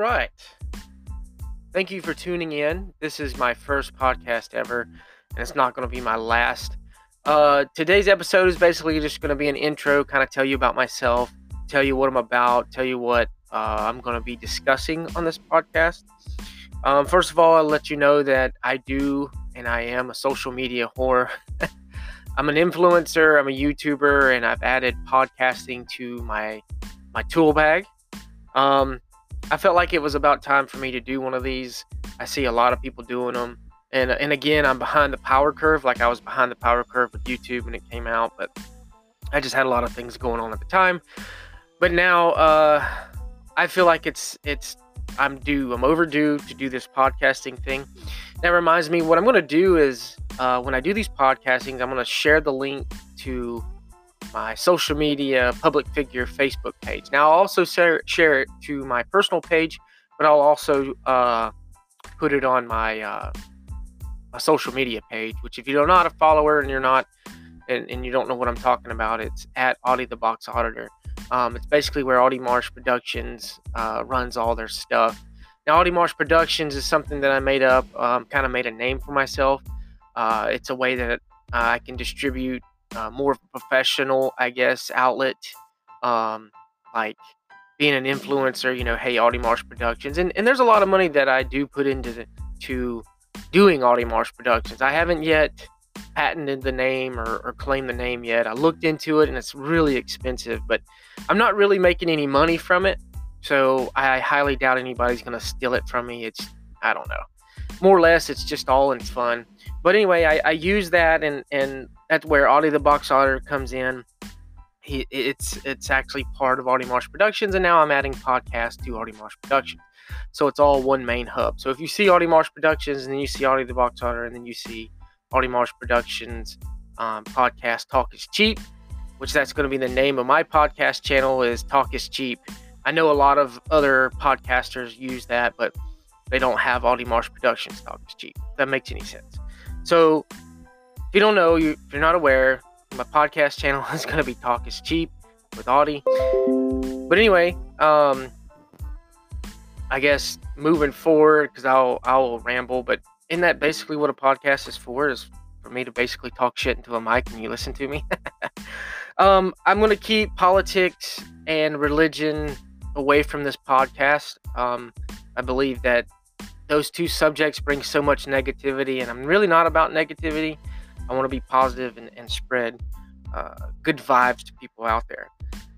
right. Thank you for tuning in. This is my first podcast ever, and it's not going to be my last. Uh, today's episode is basically just going to be an intro, kind of tell you about myself, tell you what I'm about, tell you what uh, I'm going to be discussing on this podcast. Um, first of all, I'll let you know that I do and I am a social media whore. I'm an influencer, I'm a YouTuber, and I've added podcasting to my my tool bag. Um, I felt like it was about time for me to do one of these. I see a lot of people doing them. And, and again, I'm behind the power curve, like I was behind the power curve with YouTube when it came out, but I just had a lot of things going on at the time. But now uh, I feel like it's it's I'm due. I'm overdue to do this podcasting thing. That reminds me, what I'm going to do is uh, when I do these podcastings, I'm going to share the link to my social media public figure Facebook page. Now, I'll also share, share it to my personal page, but I'll also uh, put it on my, uh, my social media page, which if you're not a follower and you're not, and, and you don't know what I'm talking about, it's at Audie the Box Auditor. Um, it's basically where Audie Marsh Productions uh, runs all their stuff. Now, Audie Marsh Productions is something that I made up, um, kind of made a name for myself. Uh, it's a way that uh, I can distribute uh, more professional, I guess, outlet. Um, like being an influencer, you know, hey, Audie Marsh Productions, and and there's a lot of money that I do put into the, to doing Audie Marsh Productions. I haven't yet patented the name or, or claimed the name yet. I looked into it, and it's really expensive, but I'm not really making any money from it. So I highly doubt anybody's gonna steal it from me. It's I don't know. More or less, it's just all in fun. But anyway, I, I use that, and and that's where Audie the Box Auditor comes in. He, it's it's actually part of Audie Marsh Productions, and now I'm adding podcasts to Audie Marsh Productions. So it's all one main hub. So if you see Audie Marsh Productions, and then you see Audie the Box Auditor, and then you see Audie Marsh Productions um, podcast Talk is Cheap, which that's going to be the name of my podcast channel is Talk is Cheap. I know a lot of other podcasters use that, but they don't have Audie Marsh Productions Talk is Cheap. If that makes any sense. So if you don't know, you, if you're not aware, my podcast channel is going to be Talk is Cheap with Audie. But anyway, um, I guess moving forward, because I'll I'll ramble, but isn't that basically what a podcast is for? Is for me to basically talk shit into a mic and you listen to me. um, I'm gonna keep politics and religion away from this podcast. Um, I believe that those two subjects bring so much negativity, and I'm really not about negativity. I want to be positive and, and spread uh, good vibes to people out there.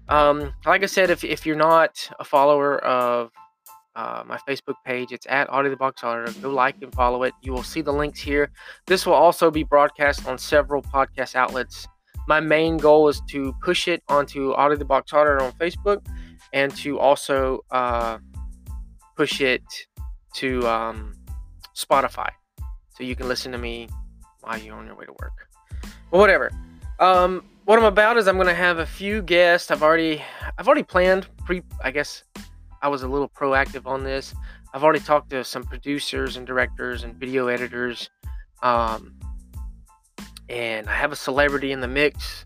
Um, like I said, if, if you're not a follower of uh, my Facebook page, it's at Audie the Box Auditor. Go like and follow it. You will see the links here. This will also be broadcast on several podcast outlets. My main goal is to push it onto Audie the Box Auditor on Facebook and to also uh, push it to um, Spotify so you can listen to me while you're on your way to work. But whatever. Um, what I'm about is I'm gonna have a few guests. I've already I've already planned pre I guess I was a little proactive on this. I've already talked to some producers and directors and video editors. Um, and I have a celebrity in the mix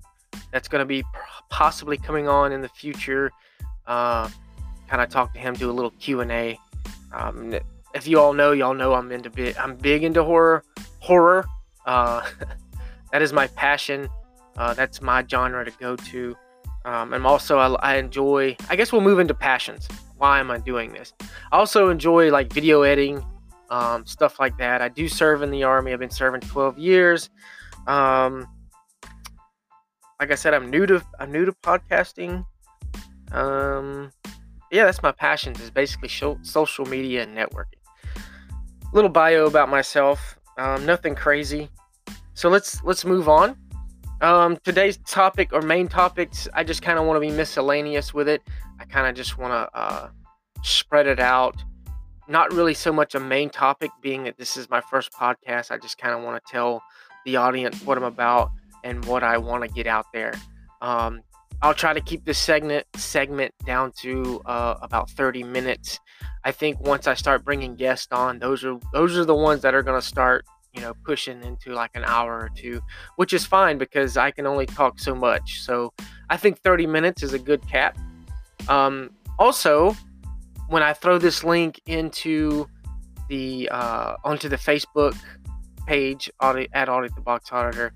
that's going to be possibly coming on in the future. Uh, kind of talk to him, do a little Q and A. Um, if you all know, y'all know I'm into big. I'm big into horror. Horror. Uh, that is my passion. Uh, that's my genre to go to. Um, and also, I, I, enjoy. I guess we'll move into passions. Why am I doing this? I also enjoy like video editing, um, stuff like that. I do serve in the army. I've been serving 12 years. Um, like I said, I'm new to I'm new to podcasting. Um, yeah, that's my passions. Is basically social media and networking. Little bio about myself. Um, nothing crazy. So let's let's move on. Um, today's topic or main topics, I just kind of want to be miscellaneous with it. I kind of just want to uh, spread it out. Not really so much a main topic, being that this is my first podcast. I just kind of want to tell the audience what I'm about and what I want to get out there. Um, I'll try to keep this segment segment down to uh, about 30 minutes. I think once I start bringing guests on, those are those are the ones that are going to start, you know, pushing into like an hour or two, which is fine because I can only talk so much. So I think 30 minutes is a good cap. Um, also, when I throw this link into the uh, onto the Facebook page audit, at Audie the Box Auditor,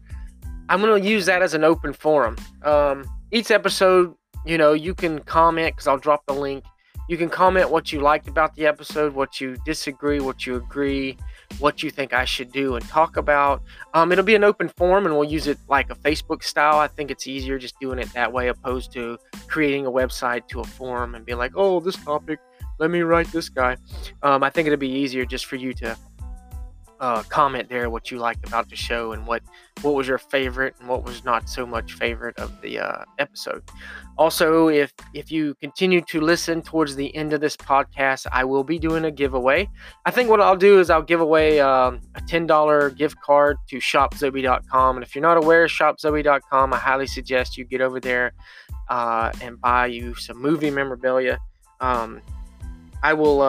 I'm going to use that as an open forum. Um, each episode, you know, you can comment because I'll drop the link. You can comment what you liked about the episode, what you disagree, what you agree, what you think I should do and talk about. Um, it'll be an open forum and we'll use it like a Facebook style. I think it's easier just doing it that way opposed to creating a website to a forum and being like, oh, this topic, let me write this guy. Um, I think it'll be easier just for you to uh, comment there what you liked about the show and what what was your favorite and what was not so much favorite of the uh, episode. Also, if if you continue to listen towards the end of this podcast, I will be doing a giveaway. I think what I'll do is I'll give away um, a ten dollar gift card to ShopZobie.com, and if you're not aware of ShopZobie.com, I highly suggest you get over there uh, and buy you some movie memorabilia. Um, I will.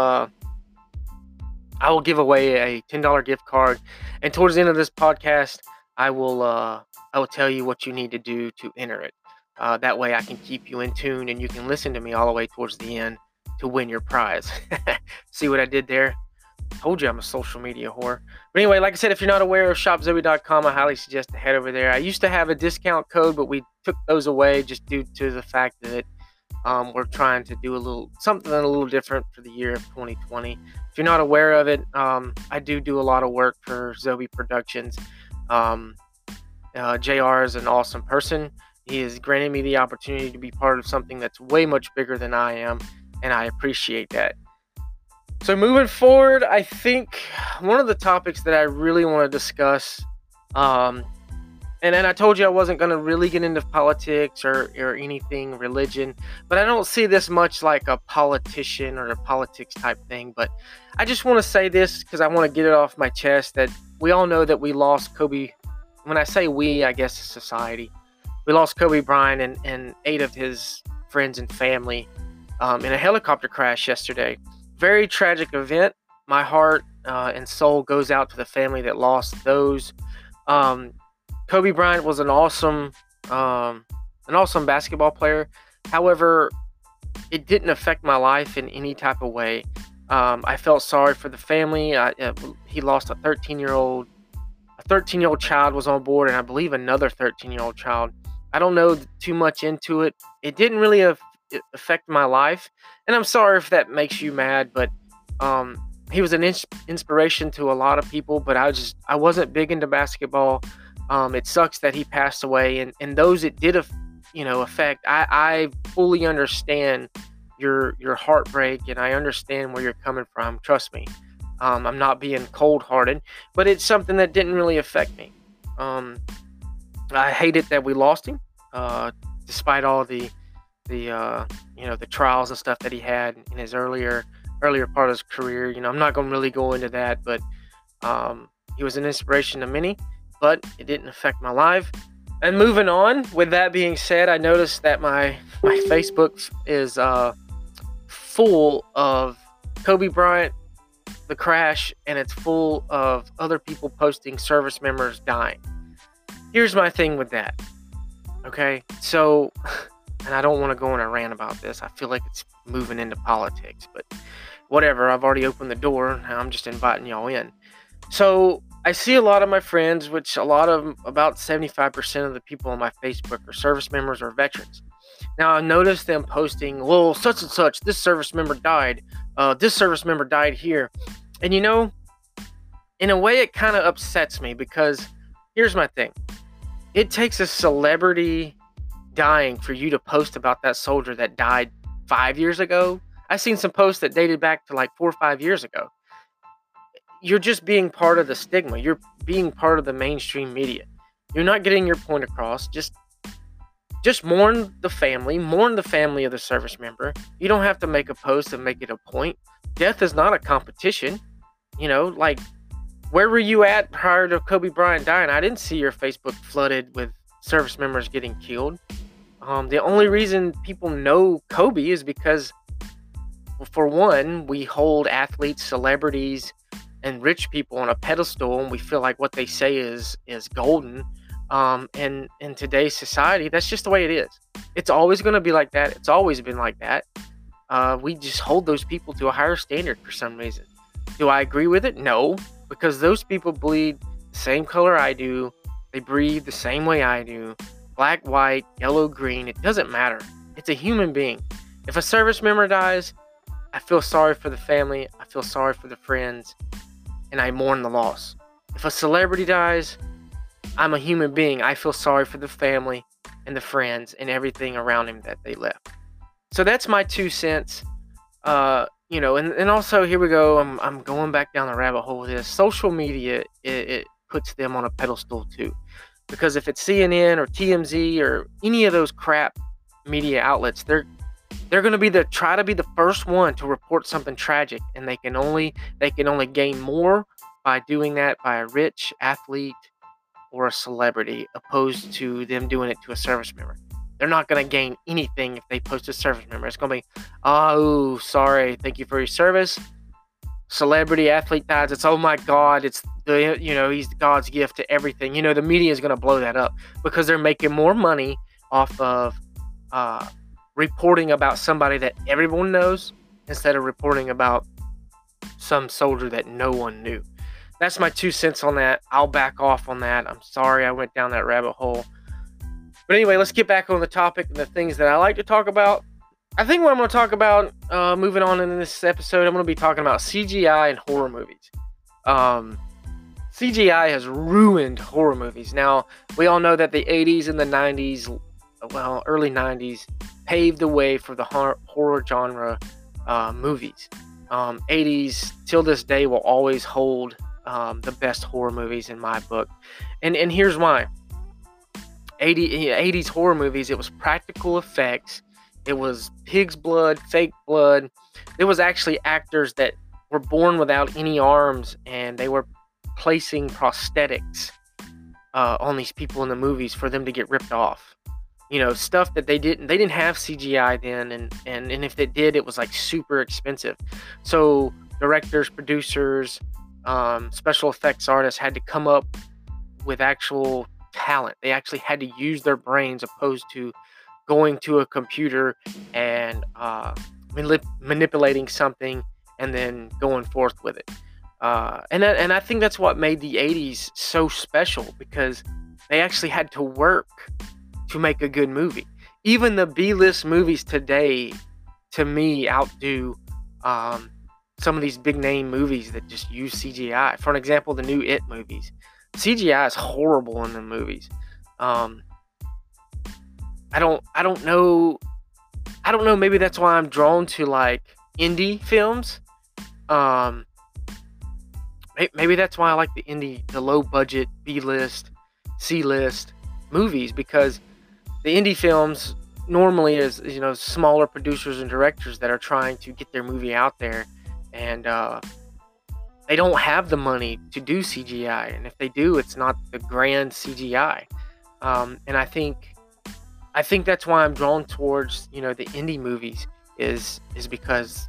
I will give away a $10 gift card. And towards the end of this podcast, I will uh, I will tell you what you need to do to enter it. Uh, that way I can keep you in tune and you can listen to me all the way towards the end to win your prize. See what I did there? Told you I'm a social media whore. But anyway, like I said, if you're not aware of shopzobie.com, I highly suggest to head over there. I used to have a discount code, but we took those away just due to the fact that um, we're trying to do a little something a little different for the year of 2020. If you're not aware of it, um, I do do a lot of work for Zobie Productions. Um, uh, JR is an awesome person. He has granted me the opportunity to be part of something that's way much bigger than I am, and I appreciate that. So, moving forward, I think one of the topics that I really want to discuss um, and then I told you I wasn't going to really get into politics or, or anything religion, but I don't see this much like a politician or a politics type thing. But I just want to say this because I want to get it off my chest that we all know that we lost Kobe. When I say we, I guess society. We lost Kobe Bryant and, and eight of his friends and family um, in a helicopter crash yesterday. Very tragic event. My heart uh, and soul goes out to the family that lost those. Um, Kobe Bryant was an awesome, um, an awesome basketball player. However, it didn't affect my life in any type of way. Um, I felt sorry for the family. I, uh, he lost a 13 year old, a 13 year old child was on board, and I believe another 13 year old child. I don't know too much into it. It didn't really af- affect my life, and I'm sorry if that makes you mad, but um, he was an ins- inspiration to a lot of people. But I just I wasn't big into basketball. Um, it sucks that he passed away, and, and those it did, you know, affect. I, I fully understand your your heartbreak, and I understand where you're coming from. Trust me, um, I'm not being cold hearted, but it's something that didn't really affect me. Um, I hate it that we lost him, uh, despite all the the uh, you know the trials and stuff that he had in his earlier earlier part of his career. You know, I'm not going to really go into that, but um, he was an inspiration to many but it didn't affect my life. And moving on, with that being said, I noticed that my my Facebook is uh, full of Kobe Bryant, the crash, and it's full of other people posting service members dying. Here's my thing with that. Okay, so, and I don't want to go on a rant about this. I feel like it's moving into politics, but whatever. I've already opened the door. I'm just inviting y'all in. So I see a lot of my friends, which a lot of about 75% of the people on my Facebook are service members or veterans. Now I noticed them posting, well, such and such, this service member died, uh, this service member died here. And you know, in a way, it kind of upsets me because here's my thing it takes a celebrity dying for you to post about that soldier that died five years ago. I've seen some posts that dated back to like four or five years ago you're just being part of the stigma. You're being part of the mainstream media. You're not getting your point across. Just just mourn the family, mourn the family of the service member. You don't have to make a post and make it a point. Death is not a competition. You know, like where were you at prior to Kobe Bryant dying? I didn't see your Facebook flooded with service members getting killed. Um, the only reason people know Kobe is because, for one, we hold athletes, celebrities, and rich people on a pedestal and we feel like what they say is is golden um, and in today's society that's just the way it is it's always going to be like that it's always been like that uh, we just hold those people to a higher standard for some reason. Do I agree with it? No, because those people bleed the same color I do. They breathe the same way I do. Black, white, yellow, green, it doesn't matter. It's a human being. If a service member dies, I feel sorry for the family, I feel sorry for the friends, and I mourn the loss. If a celebrity dies, I'm a human being. I feel sorry for the family and the friends and everything around him that they left. So that's my two cents. Uh, you know, and, and also here we go. I'm, I'm going back down the rabbit hole with this. Social media, it, it puts them on a pedestal too. Because if it's CNN or TMZ or any of those crap media outlets, they're they're going to be the try to be the first one to report something tragic and they can only they can only gain more by doing that by a rich athlete or a celebrity opposed to them doing it to a service member. They're not going to gain anything if they post a service member. It's going to be, oh, sorry, thank you for your service. Celebrity athlete dies. It's oh my God, it's the you know he's God's gift to everything. You know the media is going to blow that up because they're making more money off of uh, reporting about somebody that everyone knows instead of reporting about some soldier that no one knew that's my two cents on that. I'll back off on that. I'm sorry I went down that rabbit hole. But anyway, let's get back on the topic and the things that I like to talk about. I think what I'm going to talk about, uh, moving on in this episode, I'm going to be talking about CGI and horror movies. Um, CGI has ruined horror movies. Now, we all know that the 80s and the 90s, well, early 90s, paved the way for the horror genre uh, movies. Um, 80s, till this day, will always hold um, the best horror movies in my book. And and here's why. 80, 80s horror movies, it was practical effects. It was pig's blood, fake blood. There was actually actors that were born without any arms and they were placing prosthetics uh, on these people in the movies for them to get ripped off. You know, stuff that they didn't they didn't have CGI then and and, and if they did it was like super expensive. So directors, producers, um, special effects artists had to come up with actual talent. They actually had to use their brains opposed to going to a computer and uh, manip- manipulating something and then going forth with it. Uh, and that, and I think that's what made the 80s so special because they actually had to work to make a good movie. Even the B-list movies today, to me, outdo um, some of these big name movies that just use CGI. For an example, the new It movies. CGI is horrible in the movies. Um, I don't I don't know I don't know maybe that's why I'm drawn to like indie films. Um, maybe that's why I like the indie the low budget B list, C list movies because the indie films normally is you know smaller producers and directors that are trying to get their movie out there and uh, they don't have the money to do CGI, and if they do, it's not the grand CGI. Um, and I think, I think that's why I'm drawn towards you know the indie movies is is because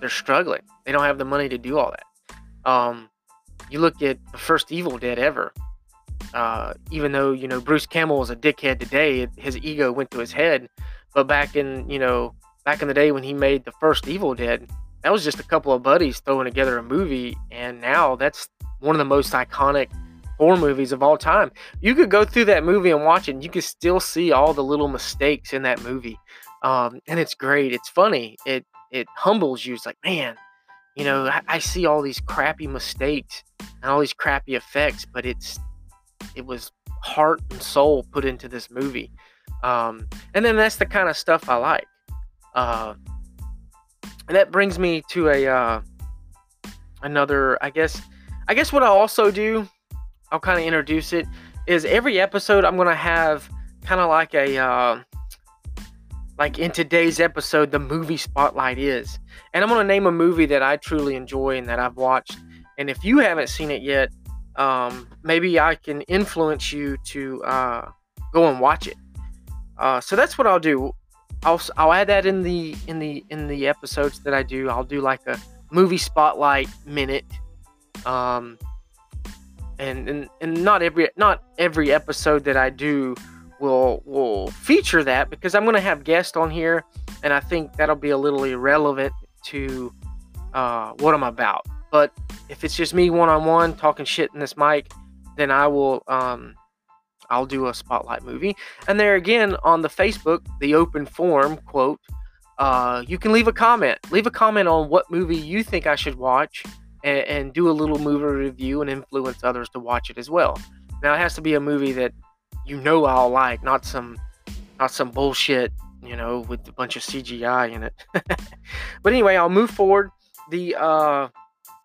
they're struggling. They don't have the money to do all that. Um, you look at the first Evil Dead ever. Uh, even though you know Bruce Campbell was a dickhead today, his ego went to his head. But back in you know back in the day when he made the first Evil Dead, that was just a couple of buddies throwing together a movie, and now that's one of the most iconic horror movies of all time. You could go through that movie and watch it, and you could still see all the little mistakes in that movie, um, and it's great. It's funny. It it humbles you. It's like, man, you know, I, I see all these crappy mistakes and all these crappy effects, but it's it was heart and soul put into this movie. Um, and then that's the kind of stuff I like. Uh, and that brings me to a uh, another. I guess. I guess what I'll also do, I'll kind of introduce it. Is every episode I'm gonna have kind of like a uh, like in today's episode, the movie spotlight is, and I'm gonna name a movie that I truly enjoy and that I've watched. And if you haven't seen it yet, um, maybe I can influence you to uh, go and watch it. Uh, so that's what I'll do. I'll I'll add that in the in the in the episodes that I do. I'll do like a movie spotlight minute. Um and and, and not every not every episode that I do will will feature that because I'm going to have guests on here, and I think that'll be a little irrelevant to uh, what I'm about. But if it's just me one on one talking shit in this mic, then I will um, I'll do a spotlight movie. And there again on the Facebook, the open forum quote, uh, you can leave a comment. Leave a comment on what movie you think I should watch, and, and do a little movie review and influence others to watch it as well. Now it has to be a movie that you know I'll like, not some not some bullshit, you know, with a bunch of CGI in it. but anyway, I'll move forward. The uh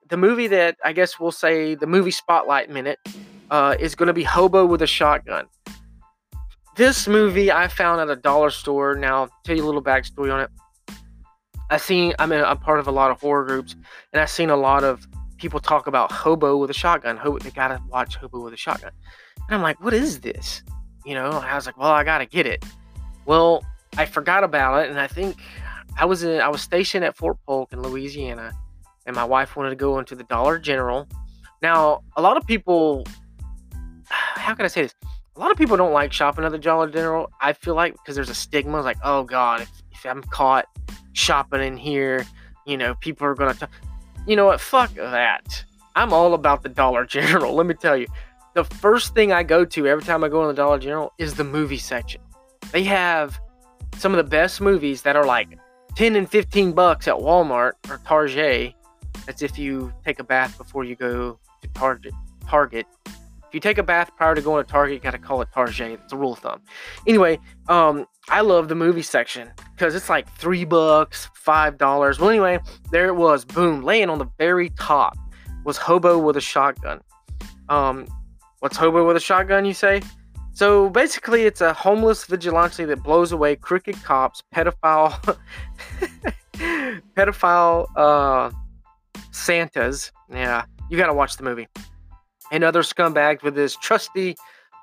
the movie that I guess we'll say the movie spotlight minute uh, is going to be Hobo with a Shotgun. This movie I found at a dollar store. Now, I'll tell you a little backstory on it. I seen I'm in, I'm part of a lot of horror groups, and I've seen a lot of people talk about Hobo with a Shotgun. Hobo, they gotta watch Hobo with a Shotgun. And I'm like, what is this? You know, I was like, well, I gotta get it. Well, I forgot about it, and I think I was in, I was stationed at Fort Polk in Louisiana, and my wife wanted to go into the Dollar General. Now, a lot of people, how can I say this? A lot of people don't like shopping at the Dollar General. I feel like because there's a stigma, like, oh God, if, if I'm caught shopping in here, you know, people are gonna, t-. you know what? Fuck that. I'm all about the Dollar General. Let me tell you, the first thing I go to every time I go in the Dollar General is the movie section. They have some of the best movies that are like 10 and 15 bucks at Walmart or Target. That's if you take a bath before you go to Target. Target. If you take a bath prior to going to Target, you got to call it Target. It's a rule of thumb. Anyway, um, I love the movie section because it's like three bucks, five dollars. Well, anyway, there it was. Boom, laying on the very top was Hobo with a shotgun. Um, What's Hobo with a shotgun, you say? So basically, it's a homeless vigilante that blows away crooked cops, pedophile, pedophile uh, Santas. Yeah, you gotta watch the movie. And other scumbags with his trusty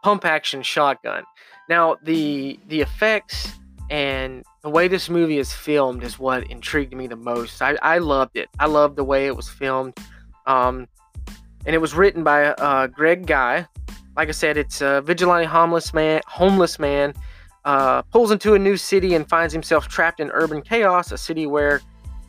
pump action shotgun. Now, the the effects and the way this movie is filmed is what intrigued me the most. I, I loved it. I loved the way it was filmed. Um, and it was written by uh, Greg Guy. Like I said, it's a vigilante homeless man. Homeless man uh, pulls into a new city and finds himself trapped in urban chaos, a city where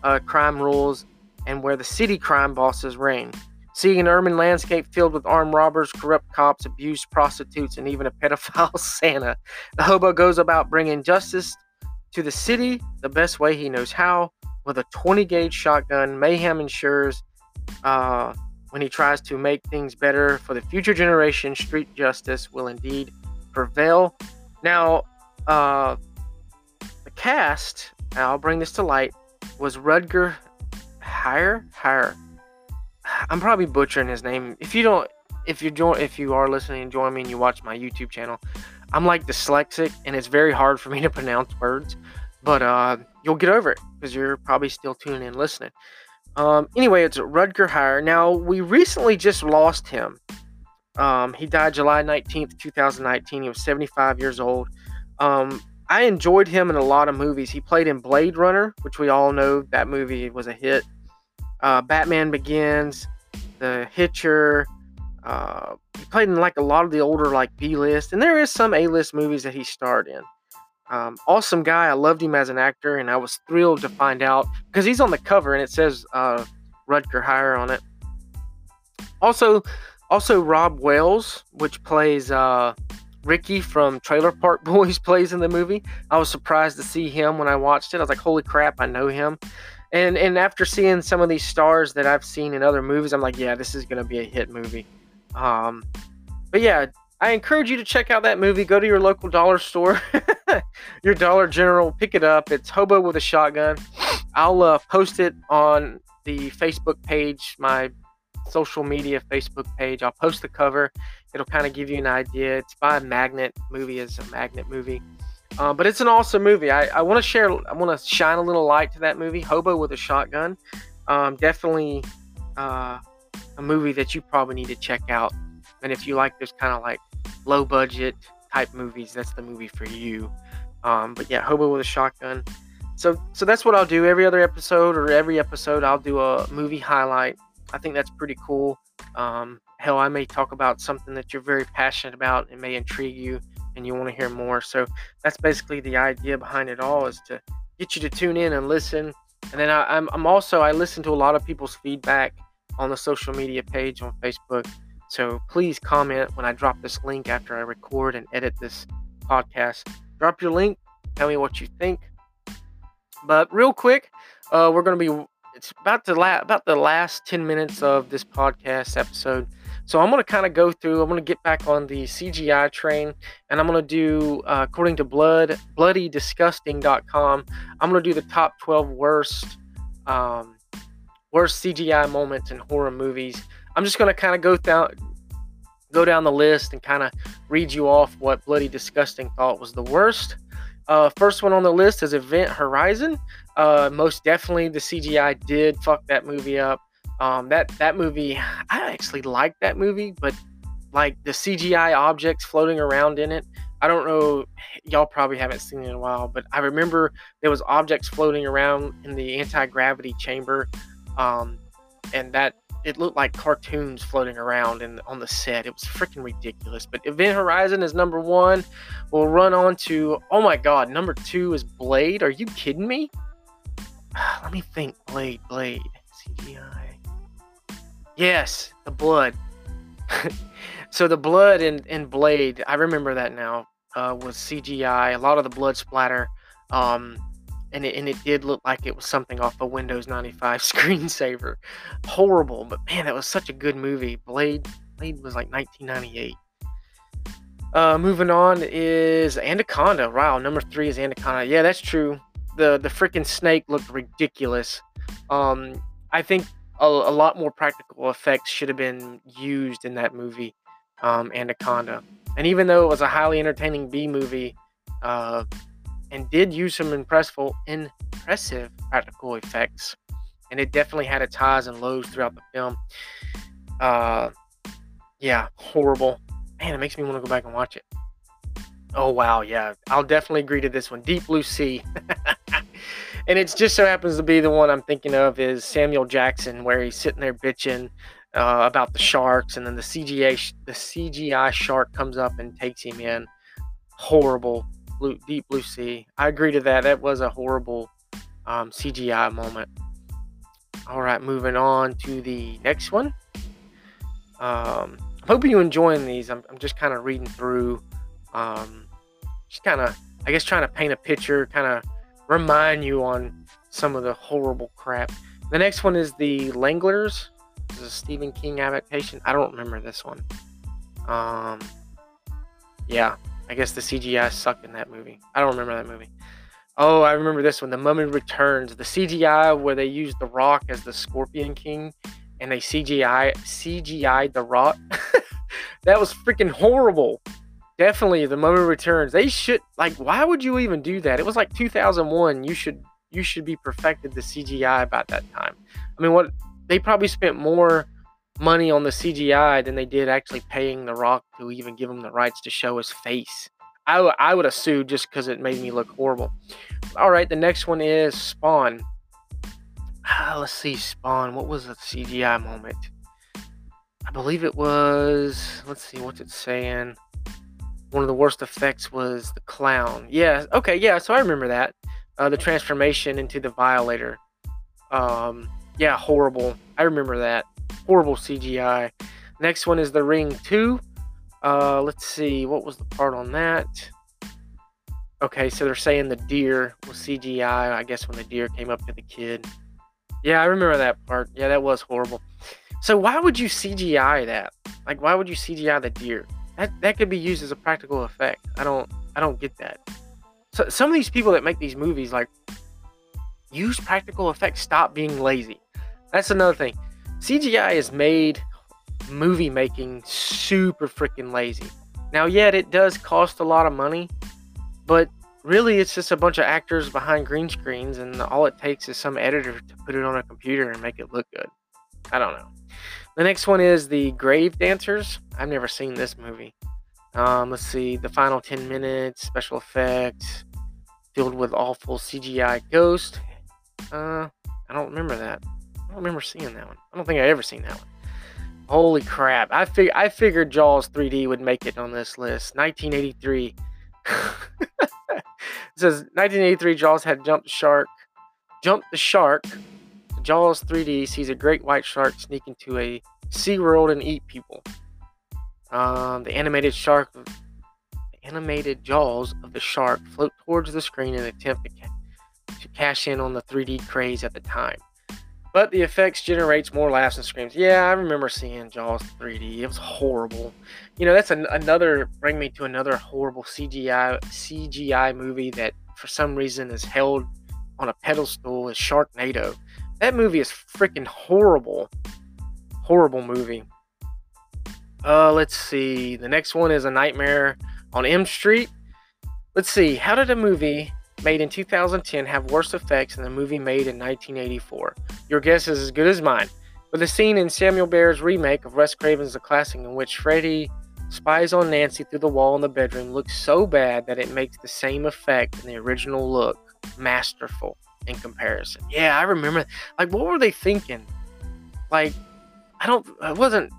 uh, crime rules and where the city crime bosses reign. Seeing an urban landscape filled with armed robbers, corrupt cops, abused prostitutes, and even a pedophile Santa, the hobo goes about bringing justice to the city the best way he knows how. With a 20 gauge shotgun, mayhem ensures uh, when he tries to make things better for the future generation, street justice will indeed prevail. Now, uh, the cast, I'll bring this to light, was Rudger Hire Hire. I'm probably butchering his name. If you don't, if you join, if you are listening and join me and you watch my YouTube channel, I'm like dyslexic and it's very hard for me to pronounce words. But uh, you'll get over it because you're probably still tuning in listening. Um, anyway, it's Rudger Hire. Now, we recently just lost him. Um, he died July 19th, 2019. He was 75 years old. Um, I enjoyed him in a lot of movies. He played in Blade Runner, which we all know that movie was a hit. Uh, Batman Begins, The Hitcher. Uh, he played in like a lot of the older like B list, and there is some A list movies that he starred in. Um, awesome guy. I loved him as an actor, and I was thrilled to find out because he's on the cover and it says uh, Rudger Hire on it. Also, also Robb Wells, which plays uh, Ricky from Trailer Park Boys, plays in the movie. I was surprised to see him when I watched it. I was like, "Holy crap, I know him!" And and after seeing some of these stars that I've seen in other movies, I'm like, "Yeah, this is gonna be a hit movie." Um, but yeah, I encourage you to check out that movie. Go to your local dollar store, your Dollar General, pick it up. It's Hobo with a Shotgun. I'll uh, post it on the Facebook page, my social media Facebook page. I'll post the cover. It'll kind of give you an idea. It's by Magnet. Movie is a Magnet movie. Uh, but it's an awesome movie. I, I want to share, I want to shine a little light to that movie, Hobo with a Shotgun. Um, definitely uh, a movie that you probably need to check out. And if you like those kind of like low budget type movies, that's the movie for you. Um, but yeah, Hobo with a Shotgun. So so that's what I'll do every other episode or every episode I'll do a movie highlight. I think that's pretty cool. Um, hell, I may talk about something that you're very passionate about and may intrigue you, and you want to hear more. So that's basically the idea behind it all is to get you to tune in and listen. And then I, am I'm, I'm also I listen to a lot of people's feedback on the social media page on Facebook. So please comment when I drop this link after I record and edit this podcast. Drop your link. Tell me what you think. But real quick, uh, we're gonna be. It's about the la- about the last ten minutes of this podcast episode. So I'm gonna kind of go through. I'm gonna get back on the CGI train, and I'm gonna do, uh, according to Blood BloodyDisgusting.com, I'm gonna do the top 12 worst, um, worst CGI moments in horror movies. I'm just gonna kind of go down, go down the list and kind of read you off what Bloody Disgusting thought was the worst. Uh, first one on the list is Event Horizon. Uh, most definitely, the CGI did fuck that movie up. Um, that that movie, I actually liked that movie, but like the CGI objects floating around in it, I don't know. Y'all probably haven't seen it in a while, but I remember there was objects floating around in the anti gravity chamber, um, and that it looked like cartoons floating around in on the set. It was freaking ridiculous. But Event Horizon is number one. We'll run on to oh my god, number two is Blade. Are you kidding me? Let me think. Blade, Blade, CGI. Yes, the blood. so the blood in, in Blade, I remember that now, uh, was CGI. A lot of the blood splatter, um, and it, and it did look like it was something off a Windows 95 screensaver. Horrible, but man, that was such a good movie. Blade, Blade was like 1998. Uh, moving on is Anaconda. Wow, number three is Anaconda. Yeah, that's true. The the freaking snake looked ridiculous. Um, I think a, a, lot more practical effects should have been used in that movie, um, Anaconda. And even though it was a highly entertaining B movie, uh, and did use some impressive, impressive practical effects, and it definitely had its highs and lows throughout the film. Uh, yeah, horrible. Man, it makes me want to go back and watch it. Oh wow, yeah, I'll definitely agree to this one. Deep Blue Sea. and it just so happens to be the one I'm thinking of is Samuel Jackson, where he's sitting there bitching uh, about the sharks, and then the CGI the CGI shark comes up and takes him in. Horrible, blue, deep blue sea. I agree to that. That was a horrible um, CGI moment. All right, moving on to the next one. Um, I'm hoping you're enjoying these. I'm, I'm just kind of reading through, um, just kind of, I guess, trying to paint a picture, kind of remind you on some of the horrible crap. The next one is the Langoliers. This is a Stephen King adaptation. I don't remember this one. Um, yeah, I guess the CGI sucked in that movie. I don't remember that movie. Oh, I remember this one. The Mummy Returns. The CGI where they used The Rock as the Scorpion King, and they CGI CGI The Rock. that was freaking horrible definitely the mummy returns. They should like why would you even do that? It was like 2001 you should you should be perfected the cgi about that time. I mean what they probably spent more money on the cgi than they did actually paying the rock to even give him the rights to show his face. I, I would have sued just because it made me look horrible. All right the next one is spawn. Ah, let's see spawn what was the cgi moment? I believe it was let's see what's it saying one of the worst effects was the clown. Yeah, okay, yeah, so I remember that. Uh, the transformation into the Violator. Um, yeah, horrible. I remember that. Horrible CGI. Next one is The Ring 2. Uh, let's see, what was the part on that? Okay, so they're saying the deer was CGI, I guess, when the deer came up to the kid. Yeah, I remember that part. Yeah, that was horrible. So why would you CGI that? Like, why would you CGI the deer? That that could be used as a practical effect. I don't I don't get that. So some of these people that make these movies like use practical effects, stop being lazy. That's another thing. CGI has made movie making super freaking lazy. Now, yet it does cost a lot of money, but really it's just a bunch of actors behind green screens, and all it takes is some editor to put it on a computer and make it look good. I don't know. The next one is the Grave Dancers. I've never seen this movie. Um, let's see, the final 10 minutes, special effects, filled with awful CGI ghost. Uh, I don't remember that. I don't remember seeing that one. I don't think I ever seen that one. Holy crap! I fig- I figured Jaws 3D would make it on this list. 1983. it says 1983 Jaws had jumped the shark. Jumped the shark. Jaws 3D sees a great white shark sneak into a sea world and eat people. Um, the animated shark, the animated jaws of the shark float towards the screen in an attempt to, ca- to cash in on the 3D craze at the time. But the effects generates more laughs and screams. Yeah, I remember seeing Jaws 3D. It was horrible. You know, that's an, another bring me to another horrible CGI CGI movie that for some reason is held on a pedestal is Sharknado. That movie is freaking horrible. Horrible movie. Uh, let's see. The next one is A Nightmare on Elm Street. Let's see. How did a movie made in 2010 have worse effects than the movie made in 1984? Your guess is as good as mine. With a scene in Samuel Bayer's remake of Wes Craven's The Classic in which Freddy spies on Nancy through the wall in the bedroom looks so bad that it makes the same effect in the original look masterful in comparison. Yeah, I remember. Like, what were they thinking? Like, I don't. It wasn't.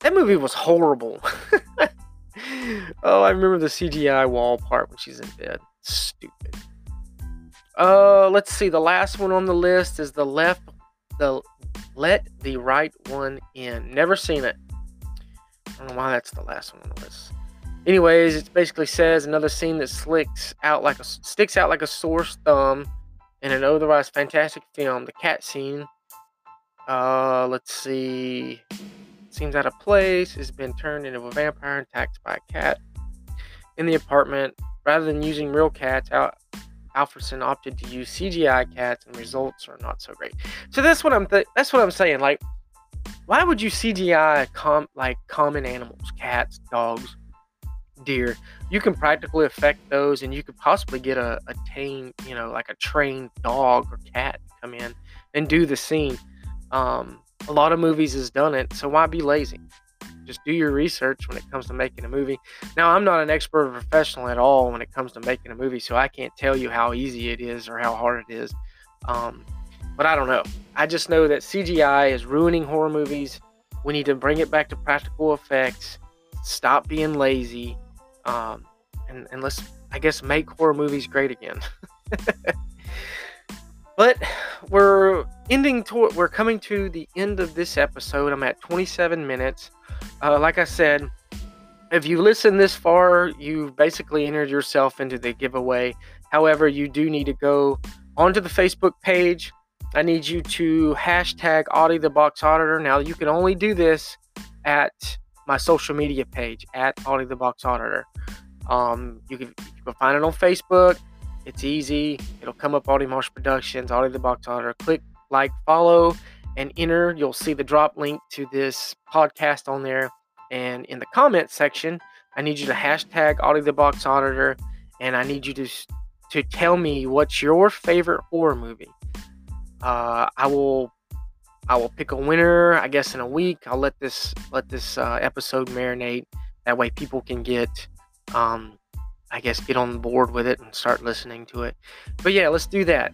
That movie was horrible. oh, I remember the CGI wall part when she's in bed. Stupid. Uh, let's see. The last one on the list is the left. The let the right one in. Never seen it. I don't know why that's the last one on the list. Anyways, it basically says another scene that slicks out like a sticks out like a sore thumb in an otherwise fantastic film. The cat scene. Uh, let's see. Seems out of place. Has been turned into a vampire and attacked by a cat in the apartment. Rather than using real cats, Al- Alfredson opted to use CGI cats, and results are not so great. So that's what I'm. Th- that's what I'm saying. Like, why would you CGI com- like common animals, cats, dogs, deer? You can practically affect those, and you could possibly get a, a tame, you know, like a trained dog or cat come in and do the scene. Um, a lot of movies has done it, so why be lazy? Just do your research when it comes to making a movie. Now, I'm not an expert or professional at all when it comes to making a movie, so I can't tell you how easy it is or how hard it is. Um, but I don't know. I just know that CGI is ruining horror movies. We need to bring it back to practical effects. Stop being lazy, um, and and let's I guess make horror movies great again. but we're ending to we're coming to the end of this episode. I'm at 27 minutes. Uh, like I said, if you listen this far, you've basically entered yourself into the giveaway. However, you do need to go onto the Facebook page. I need you to hashtag Audie the Box Auditor. Now, you can only do this at my social media page at Audie the Box Auditor. Um, you, can, you can find it on Facebook. It's easy. It'll come up Audie Marsh Productions, Audie the Box Auditor. Click like, follow, and enter. You'll see the drop link to this podcast on there. And in the comment section, I need you to hashtag Audie the Box Auditor, and I need you to to tell me what's your favorite horror movie. Uh, I will I will pick a winner. I guess in a week. I'll let this let this uh, episode marinate. That way, people can get, um, I guess, get on board with it and start listening to it. But yeah, let's do that.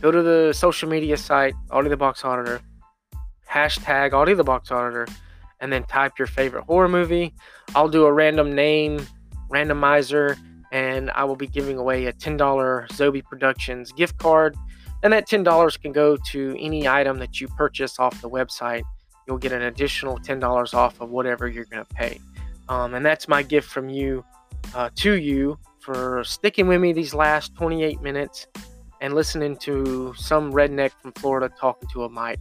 Go to the social media site, Audie the Box Auditor, hashtag Audie the Box Auditor, and then type your favorite horror movie. I'll do a random name randomizer, and I will be giving away a $10 Zobie Productions gift card. And that $10 can go to any item that you purchase off the website. You'll get an additional $10 off of whatever you're going to pay. Um, and that's my gift from you uh, to you for sticking with me these last 28 minutes and listening to some redneck from Florida talking to a mic.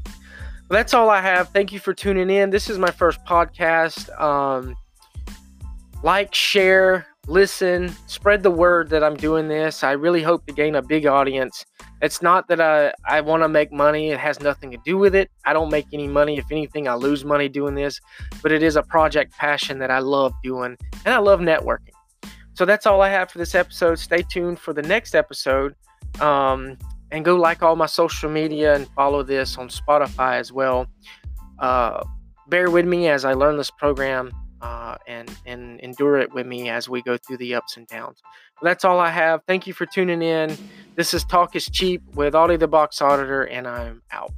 Well, that's all I have. Thank you for tuning in. This is my first podcast. Um, like, share, listen, spread the word that I'm doing this. I really hope to gain a big audience. It's not that I, I want to make money, it has nothing to do with it. I don't make any money. If anything, I lose money doing this, but it is a project passion that I love doing, and I love networking. So that's all I have for this episode. Stay tuned for the next episode. Um, and go like all my social media and follow this on Spotify as well. Uh, bear with me as I learn this program uh, and and endure it with me as we go through the ups and downs. That's all I have. Thank you for tuning in. This is Talk is Cheap with Audie the Box Auditor, and I'm out.